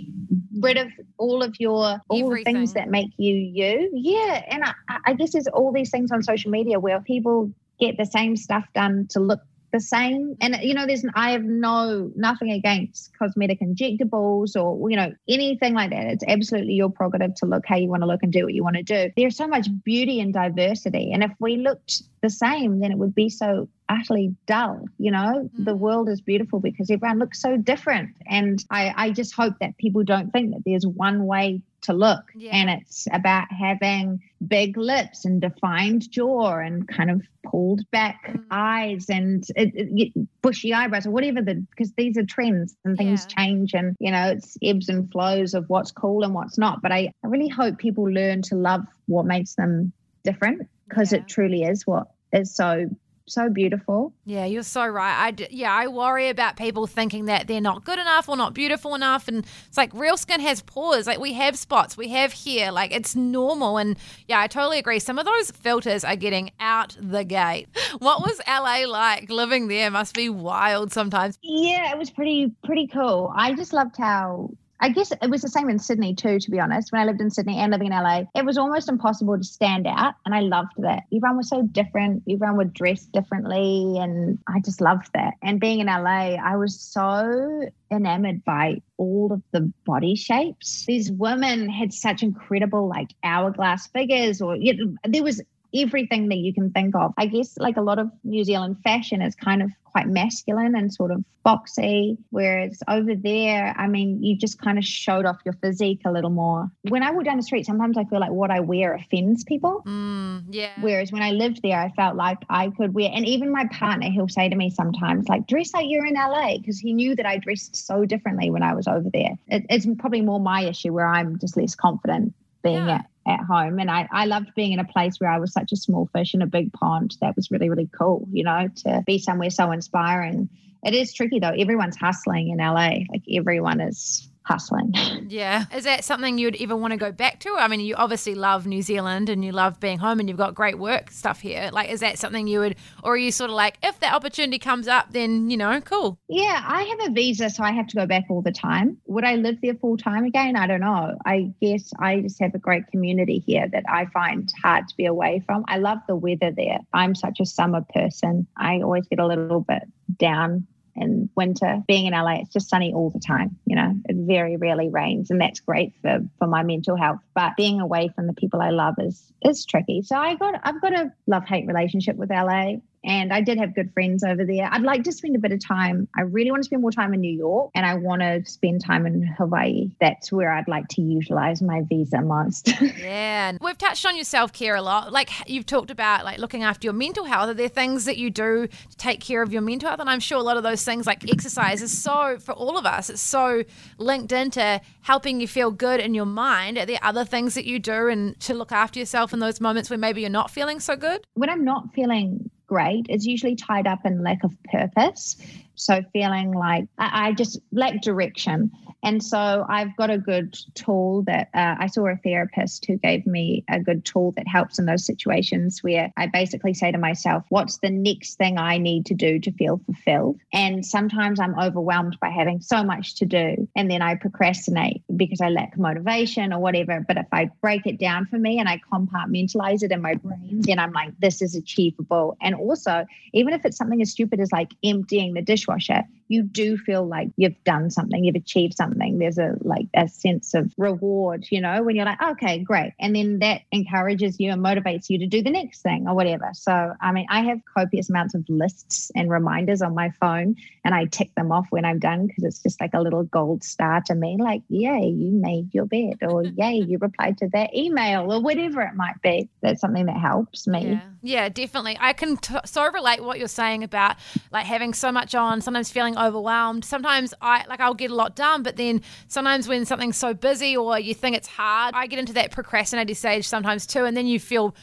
rid of all of your all the things that make you you yeah and I, I guess there's all these things on social media where people get the same stuff done to look the same. And you know, there's I have no nothing against cosmetic injectables or you know anything like that. It's absolutely your prerogative to look how you want to look and do what you want to do. There's so much beauty and diversity, and if we looked the same, then it would be so utterly dull. You know, mm. the world is beautiful because everyone looks so different, and I I just hope that people don't think that there's one way to look. Yeah. And it's about having big lips and defined jaw and kind of pulled back mm. eyes and it, it, bushy eyebrows or whatever the because these are trends and things yeah. change and you know it's ebbs and flows of what's cool and what's not. But I, I really hope people learn to love what makes them different because yeah. it truly is what is so so beautiful. Yeah, you're so right. I yeah, I worry about people thinking that they're not good enough or not beautiful enough, and it's like real skin has pores. Like we have spots, we have hair. Like it's normal. And yeah, I totally agree. Some of those filters are getting out the gate. What was LA like living there? Must be wild sometimes. Yeah, it was pretty pretty cool. I just loved how I guess it was the same in Sydney too, to be honest. When I lived in Sydney and living in LA, it was almost impossible to stand out. And I loved that. Everyone was so different. Everyone would dress differently. And I just loved that. And being in LA, I was so enamored by all of the body shapes. These women had such incredible, like hourglass figures, or you know, there was everything that you can think of. I guess like a lot of New Zealand fashion is kind of quite masculine and sort of boxy, whereas over there, I mean, you just kind of showed off your physique a little more. When I walk down the street, sometimes I feel like what I wear offends people. Mm, yeah. Whereas when I lived there, I felt like I could wear, and even my partner, he'll say to me sometimes, like, dress like you're in LA, because he knew that I dressed so differently when I was over there. It, it's probably more my issue where I'm just less confident being yeah. at at home. And I, I loved being in a place where I was such a small fish in a big pond. That was really, really cool, you know, to be somewhere so inspiring. It is tricky though. Everyone's hustling in LA. Like everyone is hustling. Yeah. Is that something you'd ever want to go back to? I mean, you obviously love New Zealand and you love being home and you've got great work stuff here. Like, is that something you would, or are you sort of like, if that opportunity comes up, then, you know, cool? Yeah, I have a visa, so I have to go back all the time. Would I live there full time again? I don't know. I guess I just have a great community here that I find hard to be away from. I love the weather there. I'm such a summer person. I always get a little bit down in winter. Being in LA, it's just sunny all the time. You know, it very rarely rains, and that's great for for my mental health. But being away from the people I love is is tricky. So I got I've got a love hate relationship with LA. And I did have good friends over there. I'd like to spend a bit of time. I really want to spend more time in New York and I want to spend time in Hawaii. That's where I'd like to utilize my visa most. yeah. We've touched on your self care a lot. Like you've talked about like looking after your mental health. Are there things that you do to take care of your mental health? And I'm sure a lot of those things like exercise is so, for all of us, it's so linked into helping you feel good in your mind. Are there other things that you do and to look after yourself in those moments where maybe you're not feeling so good? When I'm not feeling great is usually tied up in lack of purpose. So feeling like I, I just lack direction. And so I've got a good tool that uh, I saw a therapist who gave me a good tool that helps in those situations where I basically say to myself, what's the next thing I need to do to feel fulfilled? And sometimes I'm overwhelmed by having so much to do. And then I procrastinate because I lack motivation or whatever. But if I break it down for me and I compartmentalize it in my brain, then I'm like, this is achievable. And also, even if it's something as stupid as like emptying the dishwasher, you do feel like you've done something, you've achieved something. There's a like a sense of reward, you know, when you're like, okay, great. And then that encourages you and motivates you to do the next thing or whatever. So, I mean, I have copious amounts of lists and reminders on my phone and I tick them off when I'm done because it's just like a little gold star to me, like, yay, you made your bed or yay, you replied to that email or whatever it might be. That's something that helps me. Yeah, yeah definitely. I can t- so relate what you're saying about like having so much on, sometimes feeling overwhelmed. Sometimes I like I'll get a lot done, but then sometimes when something's so busy or you think it's hard, I get into that procrastinating stage sometimes too, and then you feel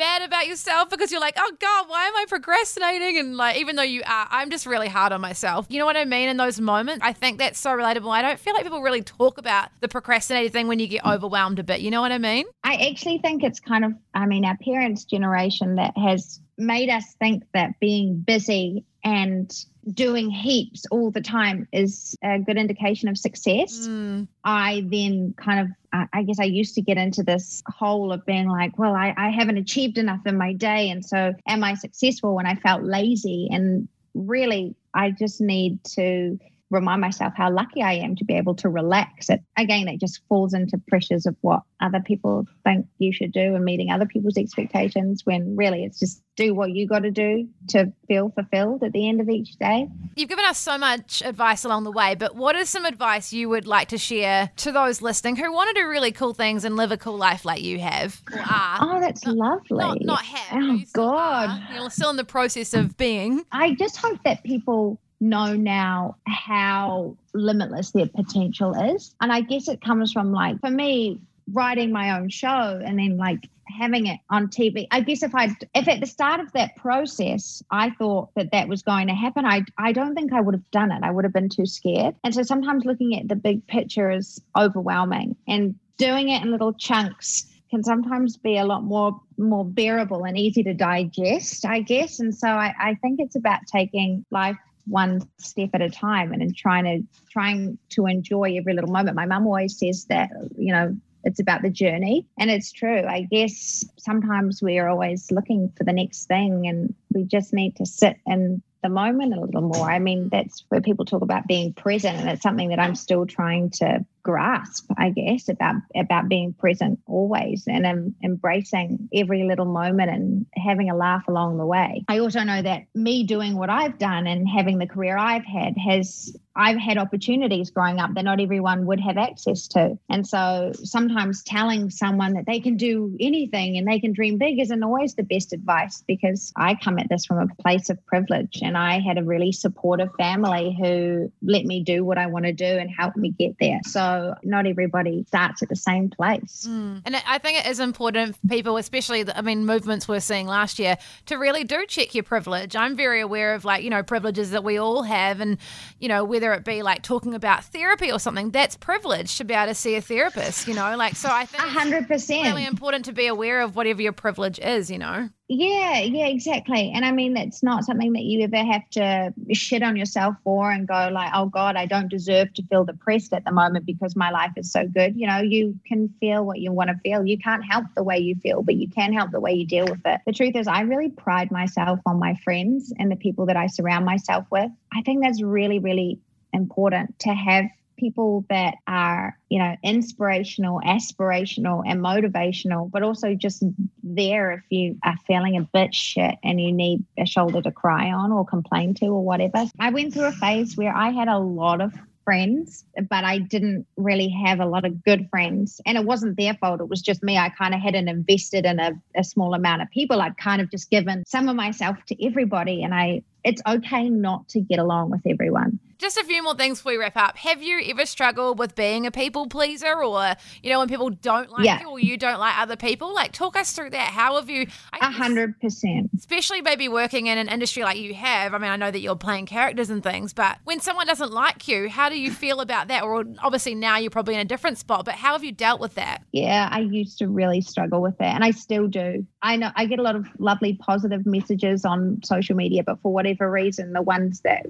bad about yourself because you're like, oh God, why am I procrastinating? And like, even though you are, I'm just really hard on myself. You know what I mean? In those moments, I think that's so relatable. I don't feel like people really talk about the procrastinating thing when you get overwhelmed a bit. You know what I mean? I actually think it's kind of, I mean, our parents' generation that has made us think that being busy and doing heaps all the time is a good indication of success. Mm. I then kind of, I guess I used to get into this hole of being like, well, I, I haven't achieved enough in my day. And so am I successful when I felt lazy? And really, I just need to remind myself how lucky I am to be able to relax. It again, it just falls into pressures of what other people think you should do and meeting other people's expectations when really it's just do what you got to do to feel fulfilled at the end of each day. You've given us so much advice along the way, but what is some advice you would like to share to those listening who want to do really cool things and live a cool life like you have or are? Oh, that's lovely. Not, not have. Oh, you God. are. You're still in the process of being. I just hope that people know now how limitless their potential is. And I guess it comes from like, for me, writing my own show and then like having it on TV. I guess if I, if at the start of that process, I thought that that was going to happen, I, I don't think I would have done it. I would have been too scared. And so sometimes looking at the big picture is overwhelming and doing it in little chunks can sometimes be a lot more more bearable and easy to digest, I guess. And so I, I think it's about taking life one step at a time and in trying to trying to enjoy every little moment. My mum always says that, you know, it's about the journey. And it's true. I guess sometimes we are always looking for the next thing and we just need to sit in the moment a little more. I mean, that's where people talk about being present, and it's something that I'm still trying to grasp, I guess, about about being present always and um, embracing every little moment and having a laugh along the way. I also know that me doing what I've done and having the career I've had has I've had opportunities growing up that not everyone would have access to. And so sometimes telling someone that they can do anything and they can dream big isn't always the best advice because I come at this from a place of privilege and I had a really supportive family who let me do what I want to do and helped me get there. So not everybody starts at the same place. Mm. And I think it is important for people, especially, the, I mean, movements we're seeing last year, to really do check your privilege. I'm very aware of, like, you know, privileges that we all have. And, you know, whether it be like talking about therapy or something, that's privilege to be able to see a therapist, you know? Like, so I think A hundred it's really percent. important to be aware of whatever your privilege is, you know? Yeah, yeah, exactly. And I mean, that's not something that you ever have to shit on yourself for and go like, oh God, I don't deserve to feel depressed at the moment because my life is so good. You know, you can feel what you want to feel. You can't help the way you feel, but you can help the way you deal with it. The truth is, I really pride myself on my friends and the people that I surround myself with. I think that's really, really important to have people that are, you know, inspirational, aspirational, and motivational, but also just there if you are feeling a bit shit and you need a shoulder to cry on or complain to or whatever. I went through a phase where I had a lot of friends, but I didn't really have a lot of good friends. And it wasn't their fault. It was just me. I kind of hadn't invested in a, a small amount of people. I'd kind of just given some of myself to everybody. And I it's okay not to get along with everyone. Just a few more things before we wrap up. Have you ever struggled with being a people pleaser or, you know, when people don't like Yeah. you or you don't like other people? Like, talk us through that. How have you, A hundred percent. especially maybe working in an industry like you have? I mean, I know that you're playing characters and things, but when someone doesn't like you, how do you feel about that? Or obviously now you're probably in a different spot, but how have you dealt with that? Yeah, I used to really struggle with that, and I still do. I know I get a lot of lovely positive messages on social media, but for whatever reason, the ones that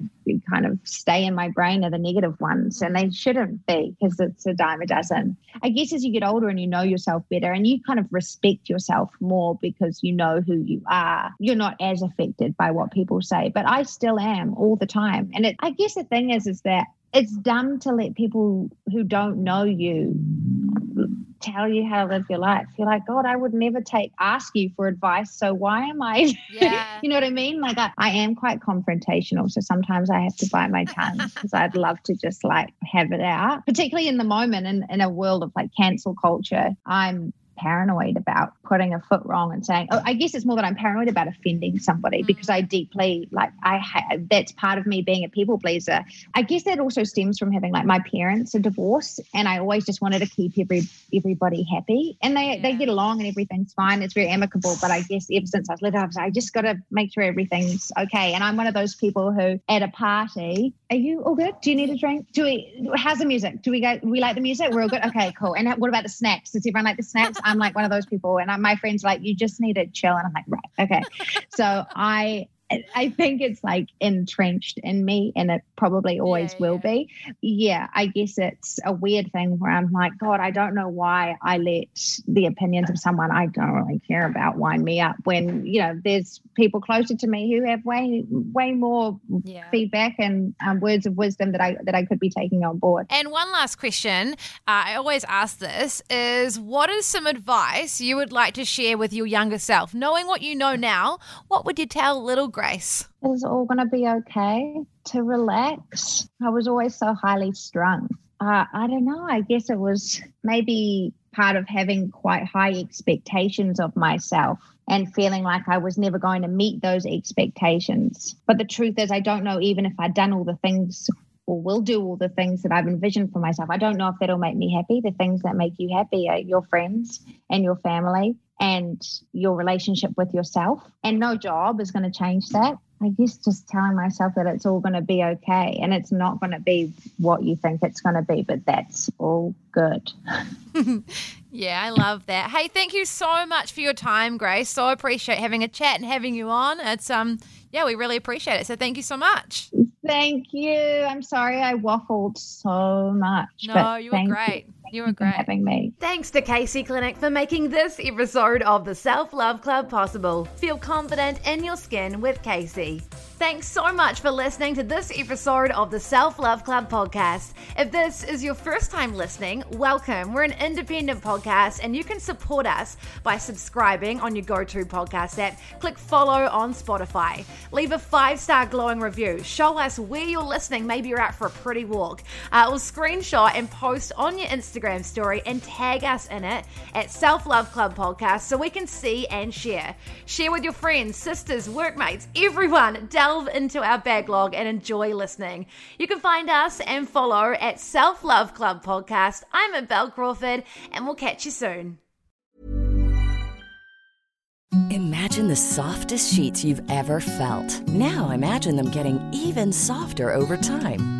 kind of stay in my brain are the negative ones, and they shouldn't be because it's a dime a dozen. I guess as you get older and you know yourself better, and you kind of respect yourself more because you know who you are, you're not as affected by what people say. But I still am all the time, and it, I guess the thing is, is that it's dumb to let people who don't know you tell you how to live your life. You're like, God, I would never take ask you for advice. So why am I Yeah. you know what I mean? Like I, I am quite confrontational. So sometimes I have to bite my tongue because I'd love to just like have it out. Particularly in the moment in, in a world of like cancel culture. I'm paranoid about putting a foot wrong and saying, oh, I guess it's more that I'm paranoid about offending somebody mm. because I deeply like I ha- that's part of me being a people pleaser. I guess that also stems from having like my parents are divorced and I always just wanted to keep every everybody happy and they they get along and everything's fine. It's very amicable. But I guess ever since I was little, I was I just got to make sure everything's okay. And I'm one of those people who at a party, are you all good? Do you need a drink? Do we? How's the music? Do we go? We like the music? We're all good. Okay, cool. And what about the snacks? Does everyone like the snacks? I'm like one of those people, and I, my friends are like, you just need to chill. And I'm like, right, okay. So I I think it's like entrenched in me and it probably always Yeah, will be. Yeah, I guess it's a weird thing where I'm like, God, I don't know why I let the opinions of someone I don't really care about wind me up when, you know, there's people closer to me who have way, way more Yeah. feedback and um, words of wisdom that I that I could be taking on board. And one last question, uh, I always ask this, is what is some advice you would like to share with your younger self? Knowing what you know now, what would you tell little Grace? It's all going to be okay to relax. I was always so highly strung. Uh, I don't know. I guess it was maybe part of having quite high expectations of myself and feeling like I was never going to meet those expectations. But the truth is, I don't know even if I'd done all the things or will do all the things that I've envisioned for myself. I don't know if that'll make me happy. The things that make you happy are your friends and your family and your relationship with yourself. And no job is going to change that. I guess just telling myself that it's all going to be okay and it's not going to be what you think it's going to be, but that's all good. Yeah, I love that. Hey, thank you so much for your time, Grace. So appreciate having a chat and having you on. It's um yeah, we really appreciate it. So thank you so much. Thank you. I'm sorry I waffled so much. No, you were great. You were for great. having me. Thanks to Caci Clinic for making this episode of the Self Love Club possible. Feel confident in your skin with Caci. Thanks so much for listening to this episode of the Self Love Club podcast. If this is your first time listening, welcome. We're an independent podcast and you can support us by subscribing on your go to podcast app. Click follow on Spotify. Leave a five star glowing review. Show us where you're listening. Maybe you're out for a pretty walk. Uh, or screenshot and post on your Instagram story and tag us in it at Self Love Club Podcast so we can see and share. Share with your friends, sisters, workmates, everyone. Delve into our backlog and enjoy listening. You can find us and follow at Self Love Club Podcast. I'm at Bel Crawford and we'll catch you soon. Imagine the softest sheets you've ever felt. Now imagine them getting even softer over time.